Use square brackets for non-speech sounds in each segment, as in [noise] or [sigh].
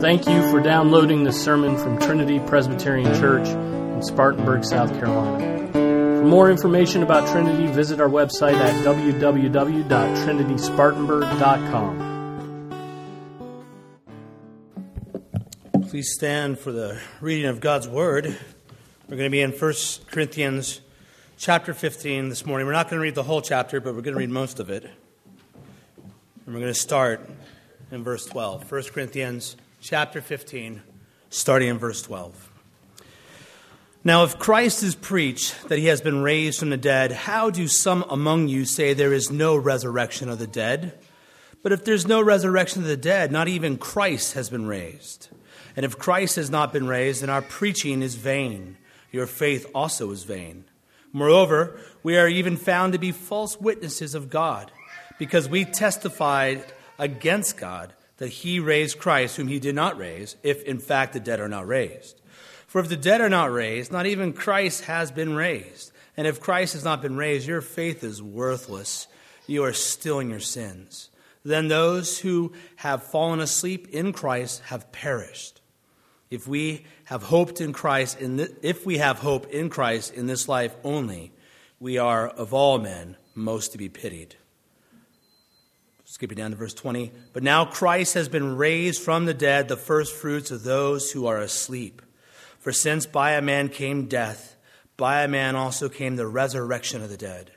Thank you for downloading this sermon from Trinity Presbyterian Church in Spartanburg, South Carolina. For more information about Trinity, visit our website at www.trinityspartanburg.com. Please stand for the reading of God's Word. We're going to be in 1 Corinthians chapter 15 this morning. We're not going to read the whole chapter, but we're going to read most of it. And we're going to start in verse 12. 1 Corinthians chapter 15, starting in verse 12. Now, if Christ is preached that he has been raised from the dead, how do some among you say there is no resurrection of the dead? But if there's no resurrection of the dead, not even Christ has been raised. And if Christ has not been raised, then our preaching is vain. Your faith also is vain. Moreover, we are even found to be false witnesses of God, because we testified against God that he raised Christ, whom he did not raise, if in fact the dead are not raised. For if the dead are not raised, not even Christ has been raised. And if Christ has not been raised, your faith is worthless. You are still in your sins. Then those who have fallen asleep in Christ have perished. If we have hoped in Christ, in th- if we have hope in Christ in this life only, we are of all men most to be pitied. Skipping down to verse 20. But now Christ has been raised from the dead, the first fruits of those who are asleep. For since by a man came death, by a man also came the resurrection of the dead.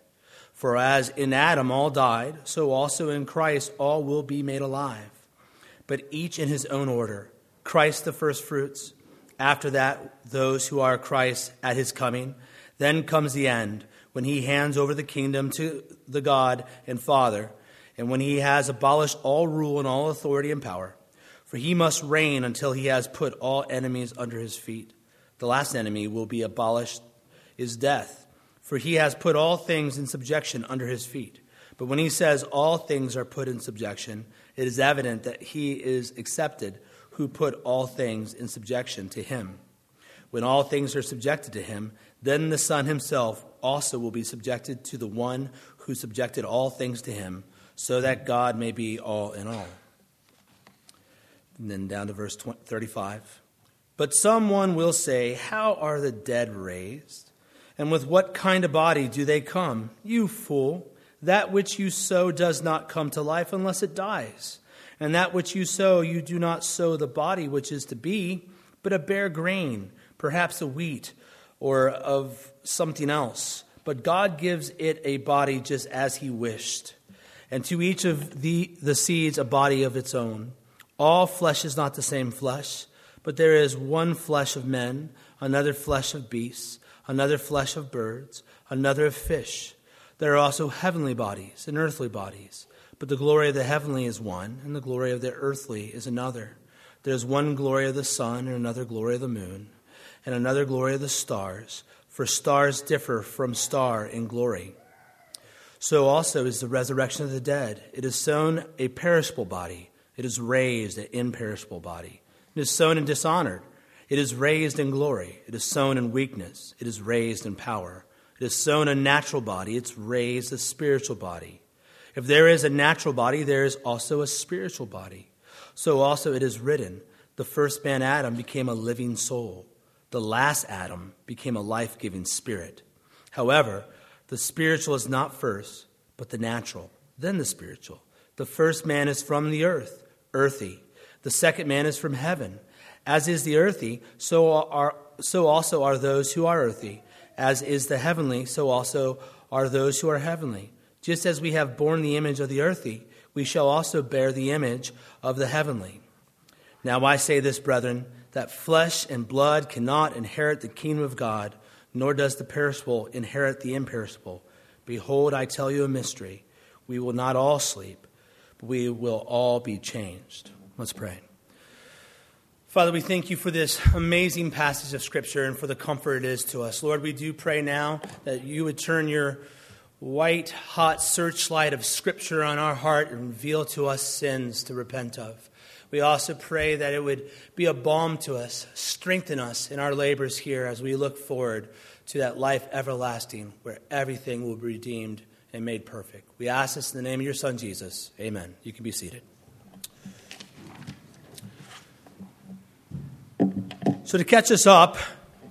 For as in Adam all died, so also in Christ all will be made alive. But each in his own order Christ the first fruits, after that, those who are Christ at his coming. Then comes the end, when he hands over the kingdom to the God and Father and when he has abolished all rule and all authority and power. For he must reign until he has put all enemies under his feet. The last enemy will be abolished is death, for he has put all things in subjection under his feet. But when he says all things are put in subjection, it is evident that he is accepted who put all things in subjection to him. When all things are subjected to him, then the Son himself also will be subjected to the one who subjected all things to him so that God may be all in all. And then down to verse 35. But someone will say, How are the dead raised? And with what kind of body do they come? You fool! That which you sow does not come to life unless it dies. And that which you sow, you do not sow the body which is to be, but a bare grain, perhaps a wheat, or of something else. But God gives it a body just as He wished and to each of the, the seeds a body of its own. All flesh is not the same flesh, but there is one flesh of men, another flesh of beasts, another flesh of birds, another of fish. There are also heavenly bodies and earthly bodies, but the glory of the heavenly is one, and the glory of the earthly is another. There is one glory of the sun, and another glory of the moon, and another glory of the stars, for stars differ from star in glory. So also is the resurrection of the dead. It is sown a perishable body, it is raised an imperishable body. It is sown in dishonor, it is raised in glory. It is sown in weakness, it is raised in power. It is sown a natural body, it's raised a spiritual body. If there is a natural body, there is also a spiritual body. So also it is written the first man, Adam, became a living soul. The last Adam became a life giving spirit. However, the spiritual is not first, but the natural, then the spiritual. The first man is from the earth, earthy. The second man is from heaven. As is the earthy, so, are, so also are those who are earthy. As is the heavenly, so also are those who are heavenly. Just as we have borne the image of the earthy, we shall also bear the image of the heavenly. Now I say this, brethren, that flesh and blood cannot inherit the kingdom of God nor does the perishable inherit the imperishable. Behold, I tell you a mystery. We will not all sleep, but we will all be changed. Let's pray. Father, we thank you for this amazing passage of Scripture and for the comfort it is to us. Lord, we do pray now that you would turn your white hot searchlight of Scripture on our heart and reveal to us sins to repent of. We also pray that it would be a balm to us, strengthen us in our labors here as we look forward to that life everlasting where everything will be redeemed and made perfect. We ask this in the name of your Son, Jesus. Amen. You can be seated. So, to catch us up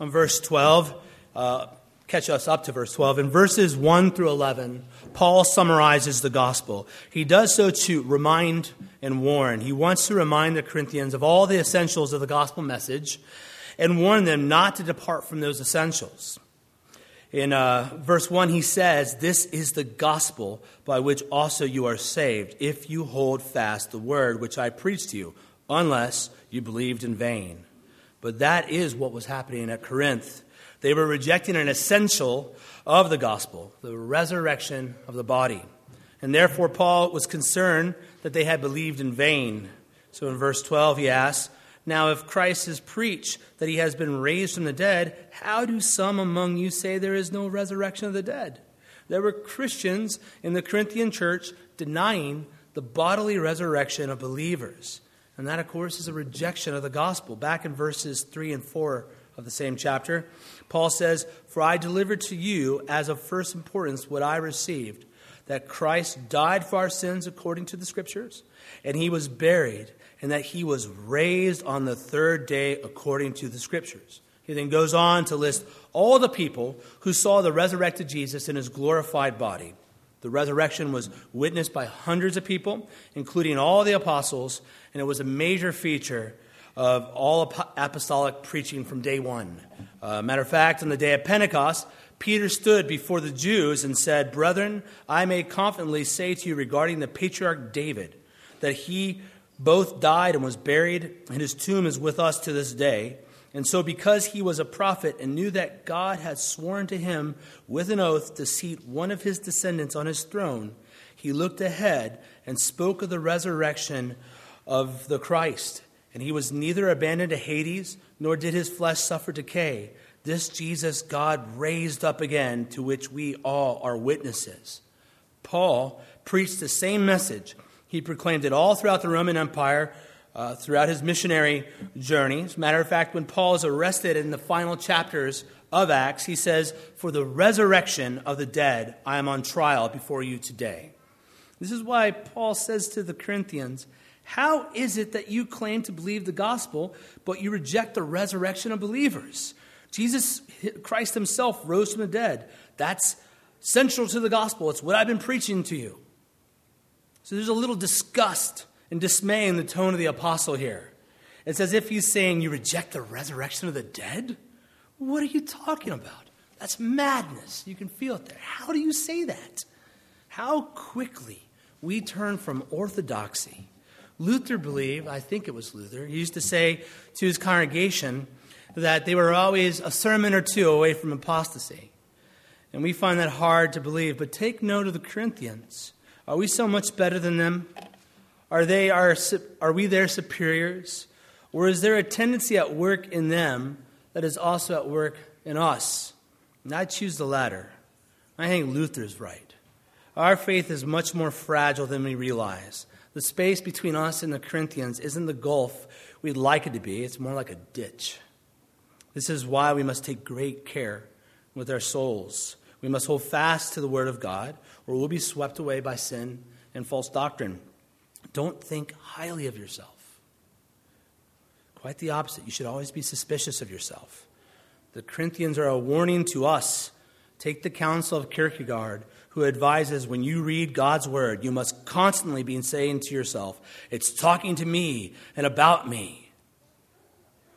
on verse 12, uh, catch us up to verse 12, in verses 1 through 11, Paul summarizes the gospel. He does so to remind and warn. He wants to remind the Corinthians of all the essentials of the gospel message and warn them not to depart from those essentials. In uh, verse 1, he says, This is the gospel by which also you are saved, if you hold fast the word which I preached to you, unless you believed in vain. But that is what was happening at Corinth. They were rejecting an essential of the gospel, the resurrection of the body. And therefore, Paul was concerned that they had believed in vain. So in verse 12, he asks, Now, if Christ is preached that he has been raised from the dead, how do some among you say there is no resurrection of the dead? There were Christians in the Corinthian church denying the bodily resurrection of believers. And that, of course, is a rejection of the gospel. Back in verses 3 and 4 of the same chapter, Paul says, For I delivered to you as of first importance what I received that Christ died for our sins according to the Scriptures, and he was buried, and that he was raised on the third day according to the Scriptures. He then goes on to list all the people who saw the resurrected Jesus in his glorified body. The resurrection was witnessed by hundreds of people, including all the apostles, and it was a major feature of all apostolic preaching from day one. Uh, matter of fact, on the day of Pentecost, Peter stood before the Jews and said, Brethren, I may confidently say to you regarding the patriarch David that he both died and was buried, and his tomb is with us to this day. And so, because he was a prophet and knew that God had sworn to him with an oath to seat one of his descendants on his throne, he looked ahead and spoke of the resurrection of the Christ. And he was neither abandoned to Hades, nor did his flesh suffer decay. This Jesus God raised up again, to which we all are witnesses. Paul preached the same message. He proclaimed it all throughout the Roman Empire uh, throughout his missionary journey. As a matter of fact, when Paul is arrested in the final chapters of Acts, he says, For the resurrection of the dead, I am on trial before you today. This is why Paul says to the Corinthians, How is it that you claim to believe the gospel, but you reject the resurrection of believers? Jesus Christ himself rose from the dead. That's central to the gospel. It's what I've been preaching to you. So there's a little disgust and dismay in the tone of the apostle here. It's as if he's saying, You reject the resurrection of the dead? What are you talking about? That's madness. You can feel it there. How do you say that? How quickly we turn from orthodoxy. Luther believed, I think it was Luther, he used to say to his congregation that they were always a sermon or two away from apostasy. And we find that hard to believe. But take note of the Corinthians. Are we so much better than them? Are, they our, are we their superiors? Or is there a tendency at work in them that is also at work in us? And I choose the latter. I think Luther's right. Our faith is much more fragile than we realize. The space between us and the Corinthians isn't the gulf we'd like it to be, it's more like a ditch. This is why we must take great care with our souls. We must hold fast to the Word of God, or we'll be swept away by sin and false doctrine. Don't think highly of yourself. Quite the opposite. You should always be suspicious of yourself. The Corinthians are a warning to us. Take the counsel of Kierkegaard, who advises when you read God's word, you must constantly be saying to yourself, It's talking to me and about me.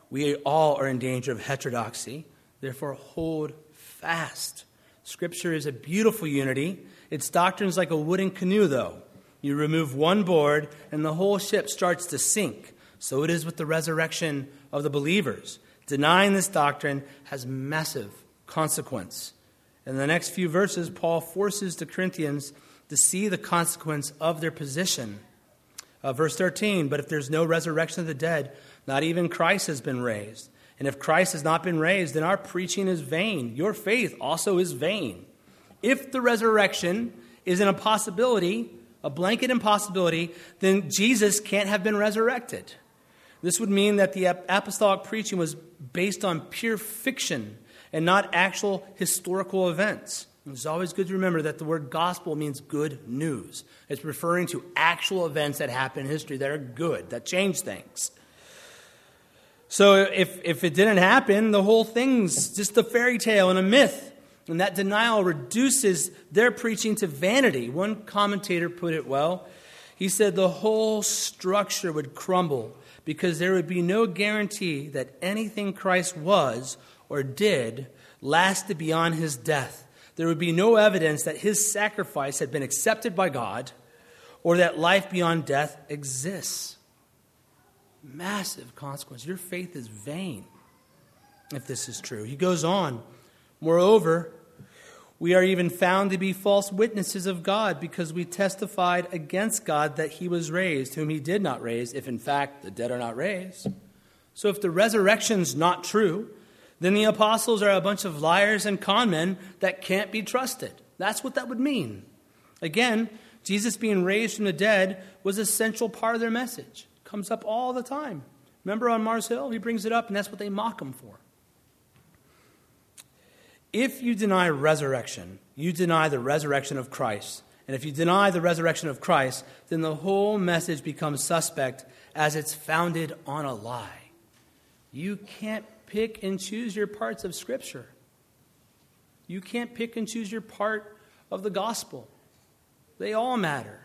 We all are in danger of heterodoxy, therefore, hold fast. Scripture is a beautiful unity. Its doctrine is like a wooden canoe, though. You remove one board, and the whole ship starts to sink. So it is with the resurrection of the believers. Denying this doctrine has massive consequence. In the next few verses, Paul forces the Corinthians to see the consequence of their position. Uh, verse 13, but if there's no resurrection of the dead, not even Christ has been raised. And if Christ has not been raised, then our preaching is vain. Your faith also is vain. If the resurrection is an impossibility, a blanket impossibility, then Jesus can't have been resurrected. This would mean that the apostolic preaching was based on pure fiction and not actual historical events. It's always good to remember that the word gospel means good news. It's referring to actual events that happen in history that are good, that change things. So if, if it didn't happen, the whole thing's just a fairy tale and a myth. And that denial reduces their preaching to vanity. One commentator put it well. He said the whole structure would crumble because there would be no guarantee that anything Christ was or did lasted beyond his death. There would be no evidence that his sacrifice had been accepted by God or that life beyond death exists. Massive consequence. Your faith is vain if this is true. He goes on. Moreover, we are even found to be false witnesses of God because we testified against God that he was raised, whom he did not raise, if in fact the dead are not raised. So if the resurrection's not true, then the apostles are a bunch of liars and conmen that can't be trusted. That's what that would mean. Again, Jesus being raised from the dead was a central part of their message. Comes up all the time. Remember on Mars Hill? He brings it up, and that's what they mock him for. If you deny resurrection, you deny the resurrection of Christ. And if you deny the resurrection of Christ, then the whole message becomes suspect as it's founded on a lie. You can't pick and choose your parts of Scripture. You can't pick and choose your part of the gospel. They all matter,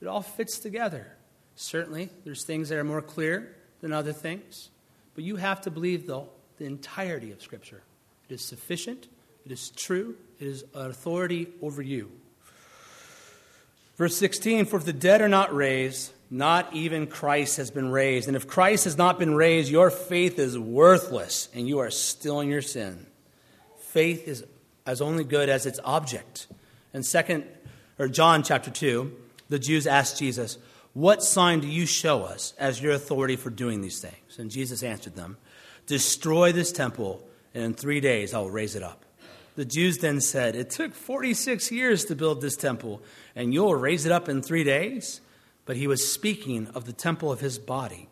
it all fits together. Certainly, there's things that are more clear than other things, but you have to believe the, the entirety of Scripture. It is sufficient, it is true, it is authority over you. Verse 16 For if the dead are not raised, not even Christ has been raised. And if Christ has not been raised, your faith is worthless and you are still in your sin. Faith is as only good as its object. And second or John chapter 2, the Jews asked Jesus, What sign do you show us as your authority for doing these things? And Jesus answered them, Destroy this temple, and in three days I will raise it up. The Jews then said, It took 46 years to build this temple, and you'll raise it up in three days? But he was speaking of the temple of his body.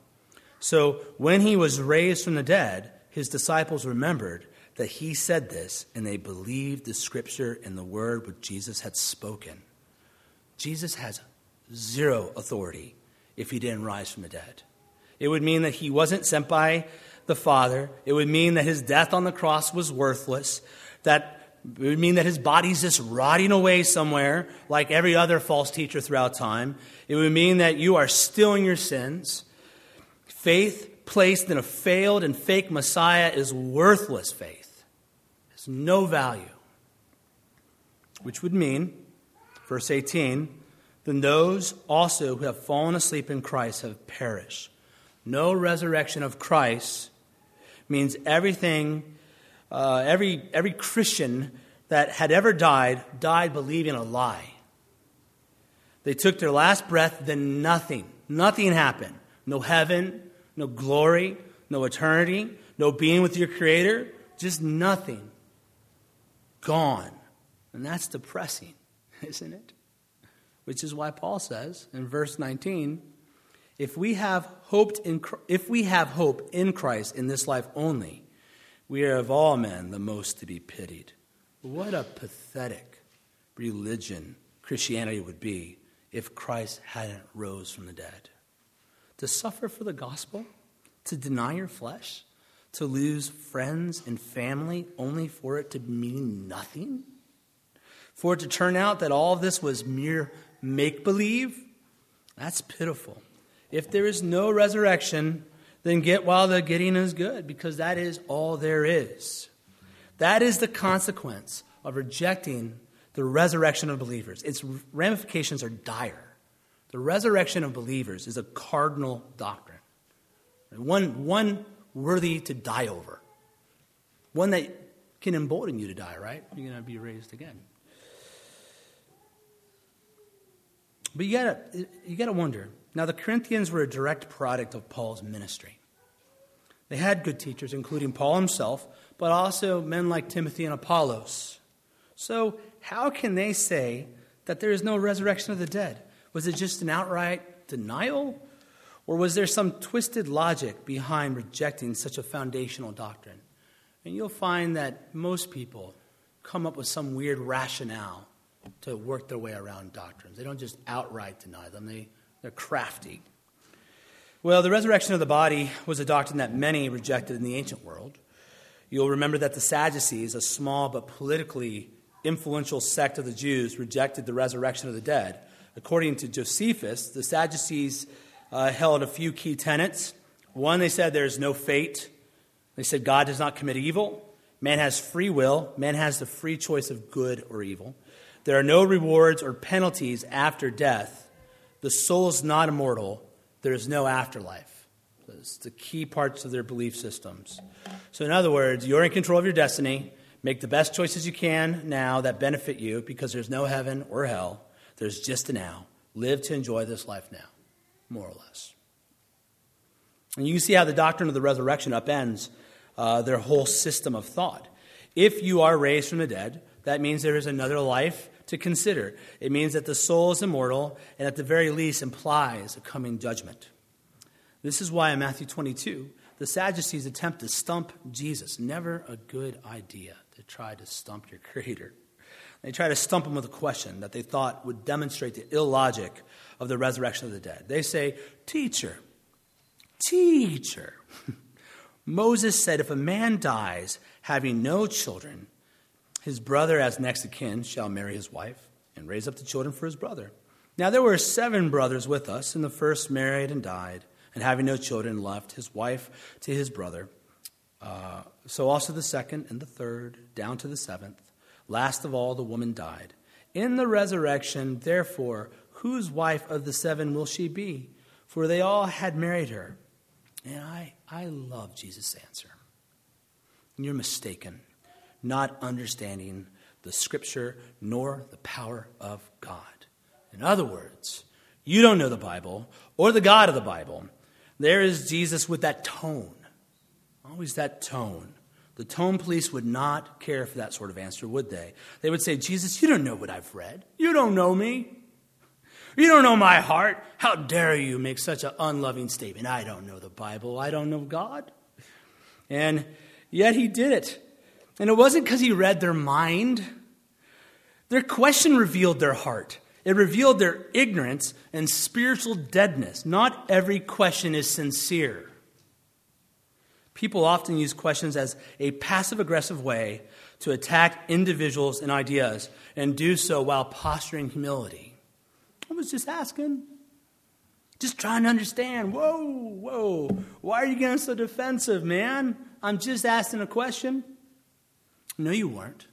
So when he was raised from the dead, his disciples remembered that he said this, and they believed the scripture and the word which Jesus had spoken. Jesus has zero authority if he didn't rise from the dead. It would mean that he wasn't sent by the Father. It would mean that his death on the cross was worthless, that it would mean that his body's just rotting away somewhere, like every other false teacher throughout time. It would mean that you are still in your sins. Faith placed in a failed and fake Messiah is worthless faith, it has no value. Which would mean Verse 18 Then those also who have fallen asleep in Christ have perished. No resurrection of Christ means everything, uh, every, every Christian that had ever died died believing a lie. They took their last breath, then nothing, nothing happened. No heaven, no glory, no eternity, no being with your Creator, just nothing. Gone. And that's depressing. [laughs] isn't it? Which is why Paul says in verse 19, if we have hoped in if we have hope in Christ in this life only, we are of all men the most to be pitied. What a pathetic religion Christianity would be if Christ hadn't rose from the dead. To suffer for the gospel, to deny your flesh, to lose friends and family only for it to mean nothing? For it to turn out that all this was mere make believe, that's pitiful. If there is no resurrection, then get while the getting is good, because that is all there is. That is the consequence of rejecting the resurrection of believers. Its ramifications are dire. The resurrection of believers is a cardinal doctrine, one, one worthy to die over, one that can embolden you to die, right? You're going to be raised again. But you gotta, you gotta wonder. Now, the Corinthians were a direct product of Paul's ministry. They had good teachers, including Paul himself, but also men like Timothy and Apollos. So, how can they say that there is no resurrection of the dead? Was it just an outright denial? Or was there some twisted logic behind rejecting such a foundational doctrine? And you'll find that most people come up with some weird rationale to work their way around doctrines. They don't just outright deny them, they, they're crafty. Well, the resurrection of the body was a doctrine that many rejected in the ancient world. You'll remember that the Sadducees, a small but politically influential sect of the Jews, rejected the resurrection of the dead. According to Josephus, the Sadducees uh, held a few key tenets. One, they said there is no fate. They said God does not commit evil. Man has free will. Man has the free choice of good or evil. There are no rewards or penalties after death. The soul is not immortal. There is no afterlife. Those the key parts of their belief systems. So, in other words, you're in control of your destiny. Make the best choices you can now that benefit you because there's no heaven or hell. There's just a now. Live to enjoy this life now, more or less. And you see how the doctrine of the resurrection upends uh, their whole system of thought. If you are raised from the dead, that means there is another life to consider. It means that the soul is immortal, and at the very least implies a coming judgment. This is why in Matthew 22, the Sadducees attempt to stump Jesus. Never a good idea to try to stump your Creator. They try to stump him with a question that they thought would demonstrate the illogic of the resurrection of the dead. They say, Teacher, teacher. [laughs] Moses said, If a man dies having no children, his brother, as next of kin, shall marry his wife and raise up the children for his brother. Now there were seven brothers with us, and the first married and died, and having no children, left his wife to his brother. Uh, so also the second and the third, down to the seventh. Last of all, the woman died. In the resurrection, therefore, whose wife of the seven will she be? For they all had married her. And I, I love Jesus' answer. You're mistaken, not understanding the scripture nor the power of God. In other words, you don't know the Bible or the God of the Bible. There is Jesus with that tone, always that tone. The tone police would not care for that sort of answer, would they? They would say, Jesus, you don't know what I've read. You don't know me. You don't know my heart. How dare you make such an unloving statement? I don't know the Bible. I don't know God. And yet he did it. And it wasn't because he read their mind. Their question revealed their heart. It revealed their ignorance and spiritual deadness. Not every question is sincere. People often use questions as a passive aggressive way to attack individuals and ideas and do so while posturing humility. I was just asking. Just trying to understand. Whoa, whoa. Why are you getting so defensive, man? I'm just asking a question. No, you weren't.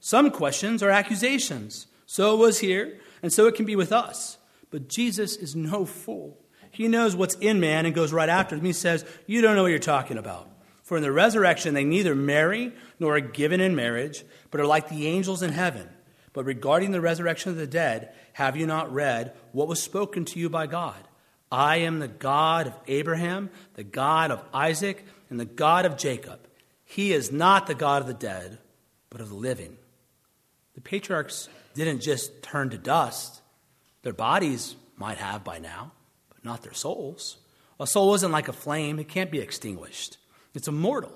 Some questions are accusations. So it was here, and so it can be with us. But Jesus is no fool. He knows what's in man and goes right after him. He says, You don't know what you're talking about. For in the resurrection, they neither marry nor are given in marriage, but are like the angels in heaven. But regarding the resurrection of the dead, have you not read what was spoken to you by God? I am the God of Abraham, the God of Isaac, and the God of Jacob. He is not the God of the dead, but of the living. The patriarchs didn't just turn to dust. Their bodies might have by now, but not their souls. A soul isn't like a flame, it can't be extinguished, it's immortal.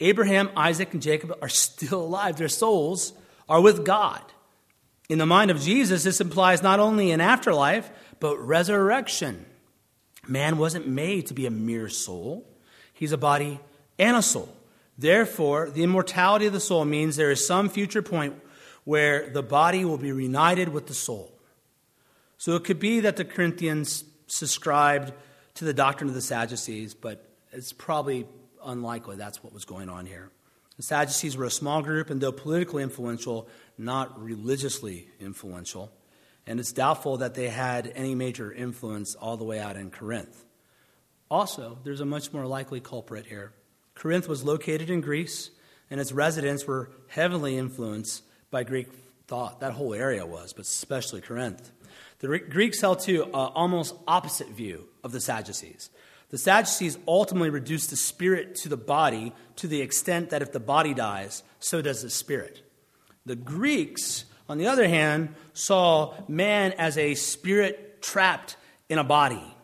Abraham, Isaac, and Jacob are still alive. Their souls are with God. In the mind of Jesus, this implies not only an afterlife, but resurrection. Man wasn't made to be a mere soul, he's a body and a soul. Therefore, the immortality of the soul means there is some future point where the body will be reunited with the soul. So it could be that the Corinthians subscribed to the doctrine of the Sadducees, but it's probably unlikely that's what was going on here. The Sadducees were a small group, and though politically influential, not religiously influential. And it's doubtful that they had any major influence all the way out in Corinth. Also, there's a much more likely culprit here. Corinth was located in Greece, and its residents were heavily influenced by Greek thought. That whole area was, but especially Corinth. The Greeks held to an almost opposite view of the Sadducees. The Sadducees ultimately reduced the spirit to the body to the extent that if the body dies, so does the spirit. The Greeks, on the other hand, saw man as a spirit trapped in a body.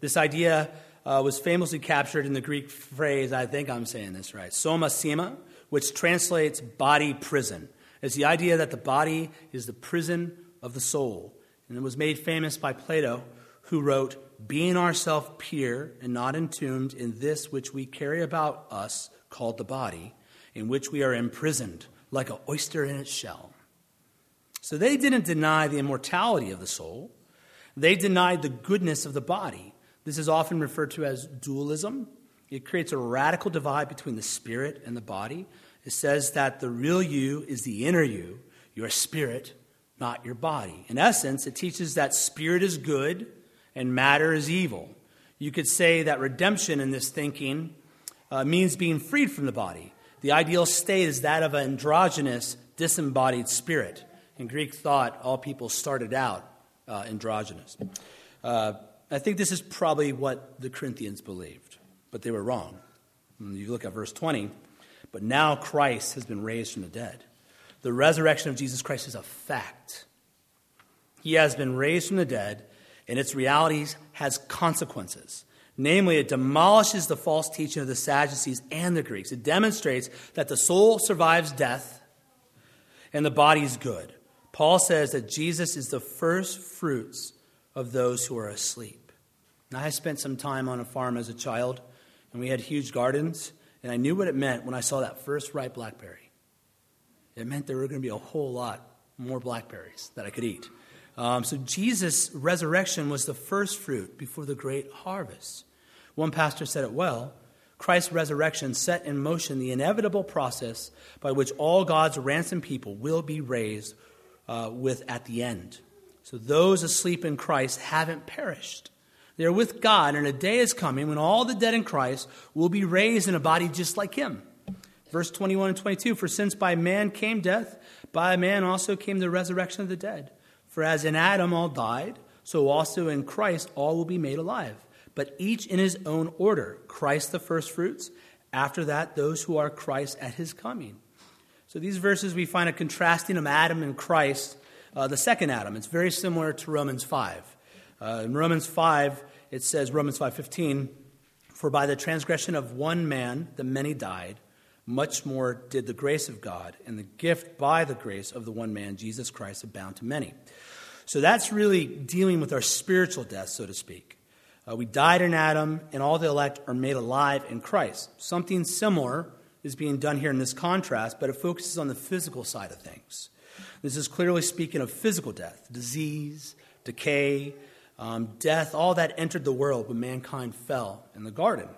This idea uh, was famously captured in the Greek phrase, I think I'm saying this right, soma sema, which translates body prison. It's the idea that the body is the prison of the soul. And it was made famous by Plato, who wrote being ourselves pure and not entombed in this which we carry about us, called the body, in which we are imprisoned like an oyster in its shell. So they didn't deny the immortality of the soul, they denied the goodness of the body. This is often referred to as dualism. It creates a radical divide between the spirit and the body. It says that the real you is the inner you, your spirit, not your body. In essence, it teaches that spirit is good and matter is evil. You could say that redemption in this thinking uh, means being freed from the body. The ideal state is that of an androgynous, disembodied spirit. In Greek thought, all people started out uh, androgynous. Uh, I think this is probably what the Corinthians believed, but they were wrong. You look at verse 20, but now Christ has been raised from the dead. The resurrection of Jesus Christ is a fact. He has been raised from the dead, and its realities has consequences. Namely, it demolishes the false teaching of the Sadducees and the Greeks. It demonstrates that the soul survives death and the body is good. Paul says that Jesus is the first fruits of those who are asleep. Now, I spent some time on a farm as a child, and we had huge gardens, and I knew what it meant when I saw that first ripe blackberry. It meant there were going to be a whole lot more blackberries that I could eat. Um, so, Jesus' resurrection was the first fruit before the great harvest. One pastor said it well Christ's resurrection set in motion the inevitable process by which all God's ransomed people will be raised uh, with at the end. So those asleep in Christ haven't perished. They're with God, and a day is coming when all the dead in Christ will be raised in a body just like Him. Verse 21 and 22 For since by man came death, by man also came the resurrection of the dead. For as in Adam all died, so also in Christ all will be made alive, but each in his own order Christ the firstfruits, after that, those who are Christ at his coming. So these verses we find a contrasting of Adam and Christ, uh, the second Adam. It's very similar to Romans 5. Uh, in Romans 5, it says, Romans 5.15, For by the transgression of one man the many died, much more did the grace of God and the gift by the grace of the one man, Jesus Christ, abound to many. So that's really dealing with our spiritual death, so to speak. Uh, we died in Adam, and all the elect are made alive in Christ. Something similar is being done here in this contrast, but it focuses on the physical side of things. This is clearly speaking of physical death, disease, decay, um, death, all that entered the world when mankind fell in the garden.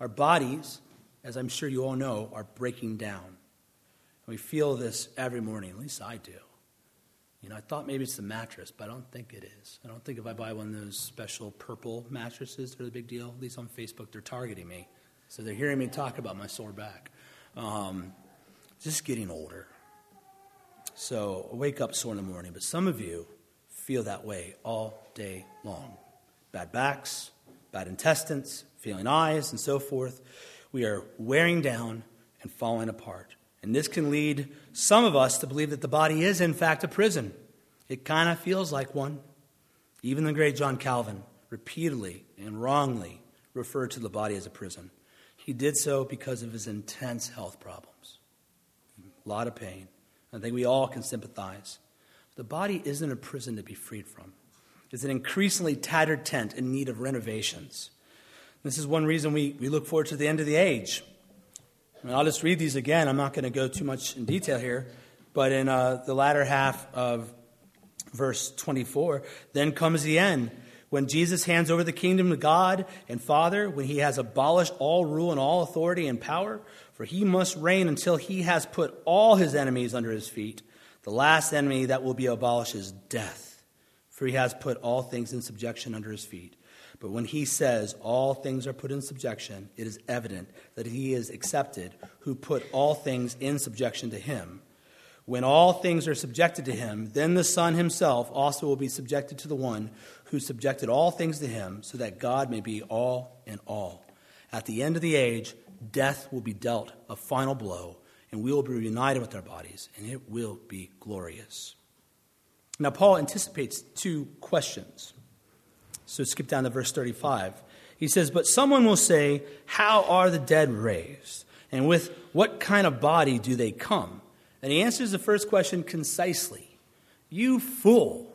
Our bodies, as I'm sure you all know, are breaking down. And We feel this every morning, at least I do. You know, I thought maybe it's the mattress, but I don't think it is. I don't think if I buy one of those special purple mattresses, they're the big deal. At least on Facebook, they're targeting me. So they're hearing me talk about my sore back. Um, just getting older. So I wake up sore in the morning, but some of you feel that way all day long. Bad backs, bad intestines, feeling eyes, and so forth. We are wearing down and falling apart. And this can lead some of us to believe that the body is, in fact, a prison. It kind of feels like one. Even the great John Calvin repeatedly and wrongly referred to the body as a prison. He did so because of his intense health problems. A lot of pain. I think we all can sympathize. The body isn't a prison to be freed from. It's an increasingly tattered tent in need of renovations. This is one reason we, we look forward to the end of the age. I mean, I'll just read these again. I'm not going to go too much in detail here. But in uh, the latter half of verse 24, then comes the end when Jesus hands over the kingdom to God and Father, when he has abolished all rule and all authority and power, for he must reign until he has put all his enemies under his feet. The last enemy that will be abolished is death, for he has put all things in subjection under his feet. But when he says all things are put in subjection, it is evident that he is accepted who put all things in subjection to him. When all things are subjected to him, then the Son himself also will be subjected to the one who subjected all things to him, so that God may be all in all. At the end of the age, death will be dealt a final blow, and we will be reunited with our bodies, and it will be glorious. Now, Paul anticipates two questions. So skip down to verse 35. He says, But someone will say, How are the dead raised? And with what kind of body do they come? And he answers the first question concisely You fool.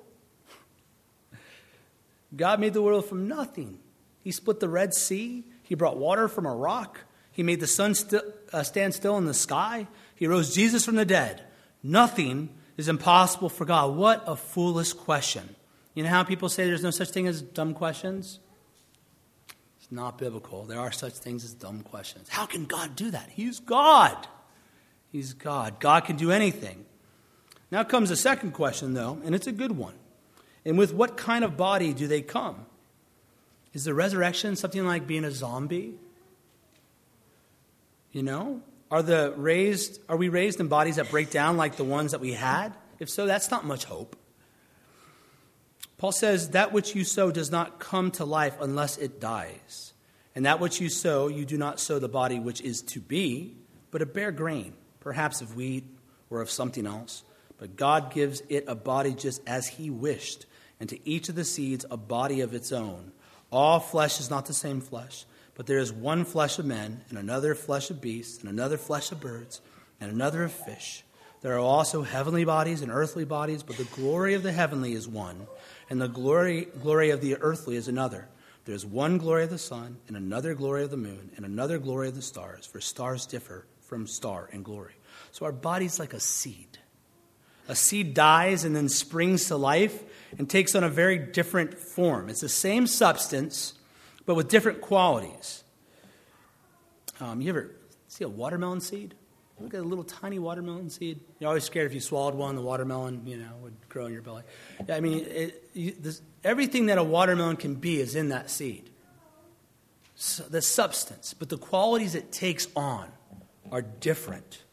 God made the world from nothing. He split the Red Sea, He brought water from a rock, He made the sun st- uh, stand still in the sky, He rose Jesus from the dead. Nothing is impossible for God. What a foolish question. You know how people say there's no such thing as dumb questions? It's not biblical. There are such things as dumb questions. How can God do that? He's God. He's God. God can do anything. Now comes the second question, though, and it's a good one. And with what kind of body do they come? Is the resurrection something like being a zombie? You know? Are the raised are we raised in bodies that break down like the ones that we had? If so, that's not much hope. Paul says, That which you sow does not come to life unless it dies. And that which you sow, you do not sow the body which is to be, but a bare grain, perhaps of wheat or of something else. But God gives it a body just as He wished, and to each of the seeds a body of its own. All flesh is not the same flesh, but there is one flesh of men, and another flesh of beasts, and another flesh of birds, and another of fish. There are also heavenly bodies and earthly bodies, but the glory of the heavenly is one, and the glory, glory of the earthly is another. There is one glory of the sun, and another glory of the moon, and another glory of the stars, for stars differ from star in glory. So our body's like a seed. A seed dies and then springs to life and takes on a very different form. It's the same substance, but with different qualities. Um, you ever see a watermelon seed? Look at a little tiny watermelon seed. You're always scared if you swallowed one, the watermelon, you know, would grow in your belly. I mean, it, you, this, everything that a watermelon can be is in that seed. So the substance, but the qualities it takes on are different.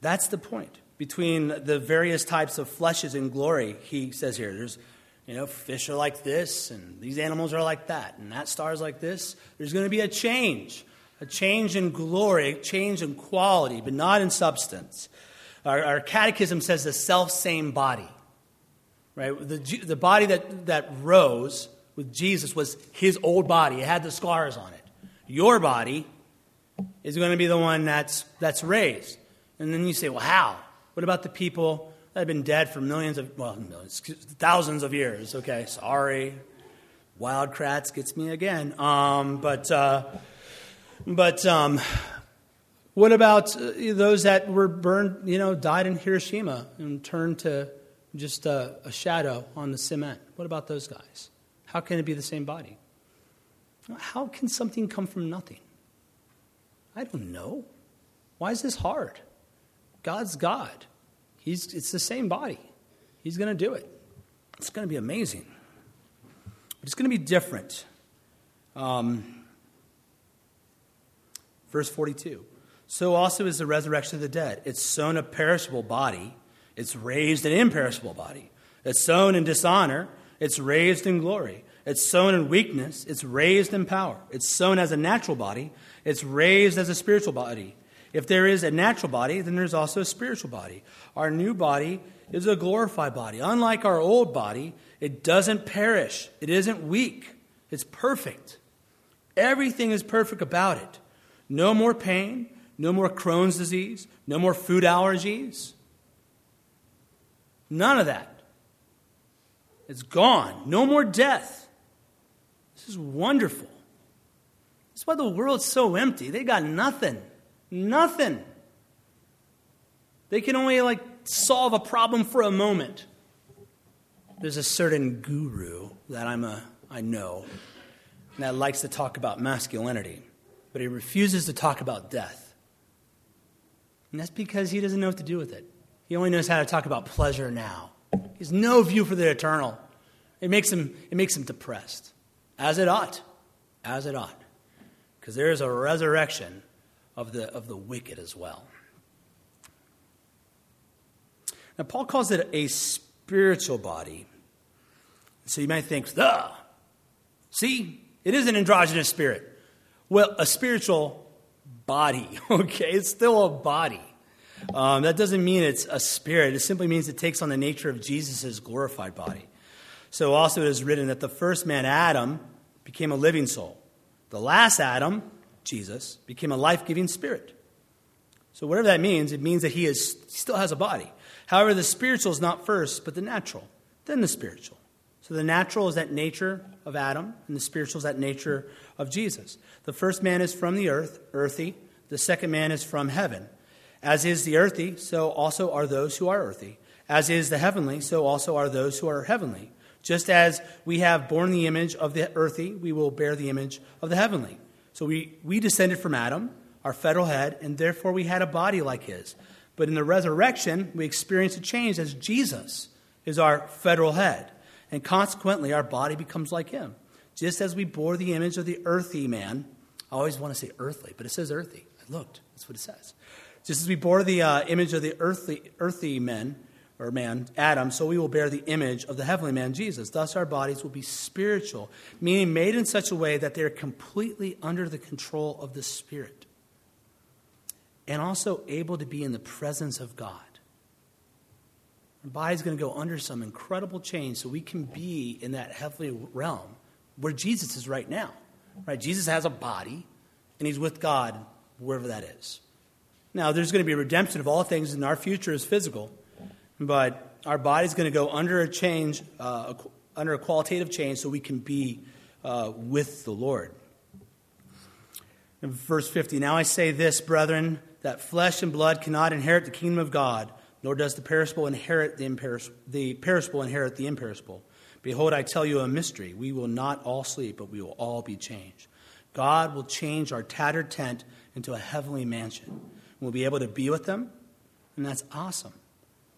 That's the point. Between the various types of fleshes in glory, he says here, there's, you know, fish are like this, and these animals are like that, and that star is like this. There's going to be a change, a change in glory, a change in quality, but not in substance. Our, our catechism says the self same body, right? The, the body that, that rose with Jesus was his old body, it had the scars on it. Your body is going to be the one that's, that's raised. And then you say, well, how? What about the people that have been dead for millions of, well, millions, thousands of years? Okay, sorry. Wild Kratts gets me again. Um, but uh, but um, what about uh, those that were burned, you know, died in Hiroshima and turned to just a, a shadow on the cement? What about those guys? How can it be the same body? How can something come from nothing? I don't know. Why is this hard? God's God. He's, it's the same body. He's going to do it. It's going to be amazing. But it's going to be different. Um, verse 42. So also is the resurrection of the dead. It's sown a perishable body, it's raised an imperishable body. It's sown in dishonor, it's raised in glory. It's sown in weakness, it's raised in power. It's sown as a natural body, it's raised as a spiritual body. If there is a natural body, then there's also a spiritual body. Our new body is a glorified body. Unlike our old body, it doesn't perish, it isn't weak, it's perfect. Everything is perfect about it. No more pain, no more Crohn's disease, no more food allergies. None of that. It's gone. No more death. This is wonderful. That's why the world's so empty. They got nothing. Nothing. They can only like solve a problem for a moment. There's a certain guru that I'm a I know that likes to talk about masculinity, but he refuses to talk about death. And that's because he doesn't know what to do with it. He only knows how to talk about pleasure now. He has no view for the eternal. It makes him, it makes him depressed, as it ought, as it ought. Because there is a resurrection of the, of the wicked as well. Now, Paul calls it a spiritual body. So you might think, duh, see, it is an androgynous spirit. Well, a spiritual body, [laughs] okay? It's still a body. Um, that doesn't mean it's a spirit, it simply means it takes on the nature of Jesus' glorified body. So also it is written that the first man, Adam, became a living soul. The last Adam, Jesus, became a life giving spirit. So, whatever that means, it means that he, is, still has a body. However, the spiritual is not first, but the natural, then the spiritual. So the natural is that nature of Adam, and the spiritual is that nature of Jesus. The first man is from the earth, earthy. The second man is from heaven. As is the earthy, so also are those who are earthy. As is the heavenly, so also are those who are heavenly. Just as we have borne the image of the earthy, we will bear the image of the heavenly. So we, we descended from Adam, our federal head, and therefore we had a body like his. But in the resurrection, we experience a change as Jesus is our federal head. And consequently, our body becomes like him. Just as we bore the image of the earthy man, I always want to say earthly, but it says earthy. I looked, that's what it says. Just as we bore the uh, image of the earthly, earthy men, or man, Adam, so we will bear the image of the heavenly man, Jesus. Thus, our bodies will be spiritual, meaning made in such a way that they are completely under the control of the Spirit and also able to be in the presence of God. Our body's going to go under some incredible change so we can be in that heavenly realm where Jesus is right now. Right? Jesus has a body, and he's with God wherever that is. Now, there's going to be a redemption of all things, and our future is physical. But our body's going to go under a change, uh, under a qualitative change, so we can be uh, with the Lord. In verse 50, now I say this, brethren, that flesh and blood cannot inherit the kingdom of God, nor does the perishable inherit the, imperis- the perishable inherit the imperishable. Behold, I tell you a mystery. We will not all sleep, but we will all be changed. God will change our tattered tent into a heavenly mansion. We'll be able to be with them, and that's awesome.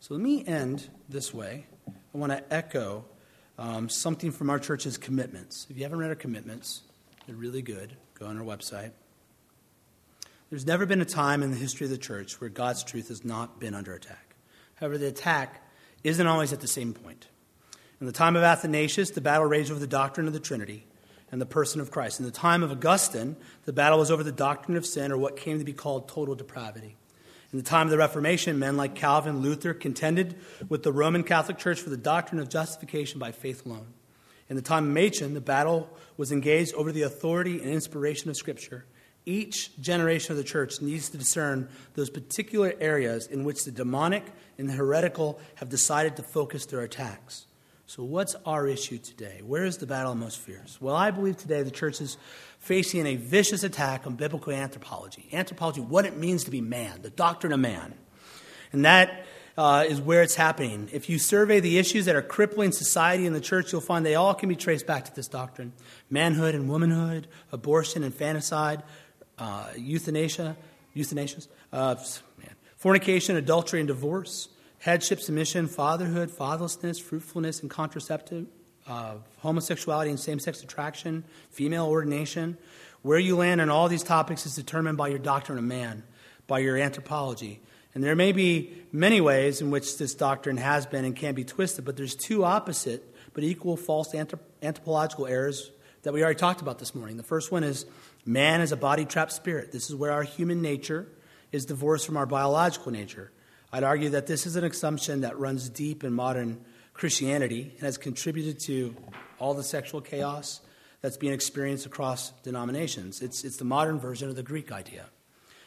So let me end this way. I want to echo um, something from our church's commitments. If you haven't read our commitments, they're really good. Go on our website. There's never been a time in the history of the church where God's truth has not been under attack. However, the attack isn't always at the same point. In the time of Athanasius, the battle raged over the doctrine of the Trinity and the person of Christ. In the time of Augustine, the battle was over the doctrine of sin, or what came to be called total depravity. In the time of the Reformation, men like Calvin, Luther contended with the Roman Catholic Church for the doctrine of justification by faith alone. In the time of Machen, the battle was engaged over the authority and inspiration of Scripture. Each generation of the church needs to discern those particular areas in which the demonic and the heretical have decided to focus their attacks. So, what's our issue today? Where is the battle most fierce? Well, I believe today the church is facing a vicious attack on biblical anthropology. Anthropology, what it means to be man, the doctrine of man. And that uh, is where it's happening. If you survey the issues that are crippling society and the church, you'll find they all can be traced back to this doctrine manhood and womanhood, abortion and infanticide, uh, euthanasia, euthanasia, uh, man, fornication, adultery, and divorce headship, submission, fatherhood, fatherlessness, fruitfulness, and contraceptive, uh, homosexuality and same sex attraction, female ordination. Where you land on all these topics is determined by your doctrine of man, by your anthropology. And there may be many ways in which this doctrine has been and can be twisted, but there's two opposite but equal false anthrop- anthropological errors that we already talked about this morning. The first one is man is a body trapped spirit. This is where our human nature is divorced from our biological nature. I'd argue that this is an assumption that runs deep in modern Christianity and has contributed to all the sexual chaos that's being experienced across denominations. It's, it's the modern version of the Greek idea.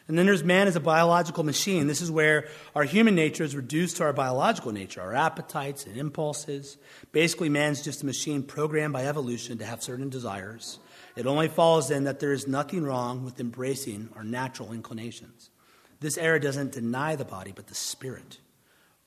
And then there's man as a biological machine. This is where our human nature is reduced to our biological nature, our appetites and impulses. Basically, man's just a machine programmed by evolution to have certain desires. It only follows then that there is nothing wrong with embracing our natural inclinations. This error doesn't deny the body, but the spirit.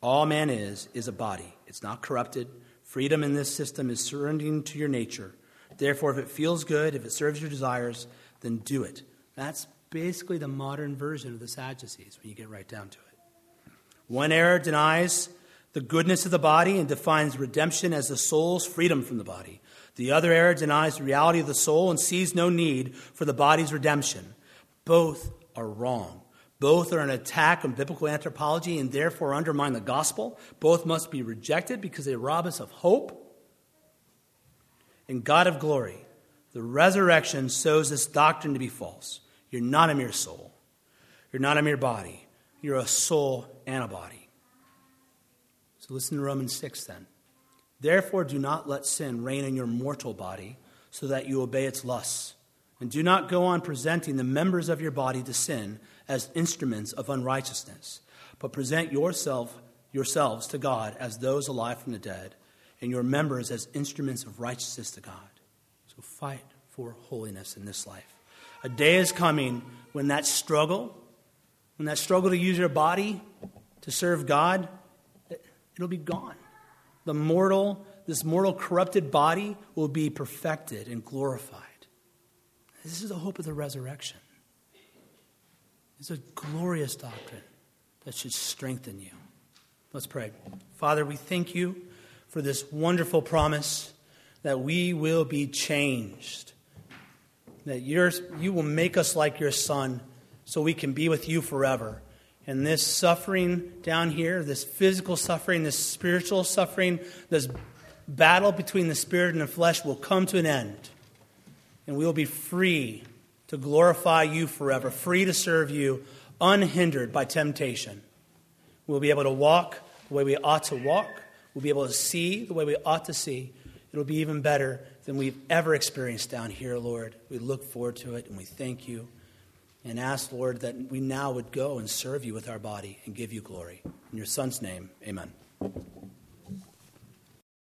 All man is, is a body. It's not corrupted. Freedom in this system is surrendering to your nature. Therefore, if it feels good, if it serves your desires, then do it. That's basically the modern version of the Sadducees when you get right down to it. One error denies the goodness of the body and defines redemption as the soul's freedom from the body. The other error denies the reality of the soul and sees no need for the body's redemption. Both are wrong. Both are an attack on biblical anthropology and therefore undermine the gospel. Both must be rejected because they rob us of hope. And God of glory, the resurrection shows this doctrine to be false. You're not a mere soul, you're not a mere body, you're a soul and a body. So listen to Romans 6 then. Therefore, do not let sin reign in your mortal body so that you obey its lusts. And do not go on presenting the members of your body to sin as instruments of unrighteousness, but present yourself, yourselves to God as those alive from the dead, and your members as instruments of righteousness to God. So fight for holiness in this life. A day is coming when that struggle, when that struggle to use your body to serve God, it'll be gone. The mortal, this mortal corrupted body will be perfected and glorified. This is the hope of the resurrection. It's a glorious doctrine that should strengthen you. Let's pray. Father, we thank you for this wonderful promise that we will be changed, that you you will make us like your Son so we can be with you forever. And this suffering down here, this physical suffering, this spiritual suffering, this battle between the spirit and the flesh will come to an end. And we will be free to glorify you forever, free to serve you, unhindered by temptation. We'll be able to walk the way we ought to walk. We'll be able to see the way we ought to see. It'll be even better than we've ever experienced down here, Lord. We look forward to it and we thank you and ask, Lord, that we now would go and serve you with our body and give you glory. In your Son's name, amen.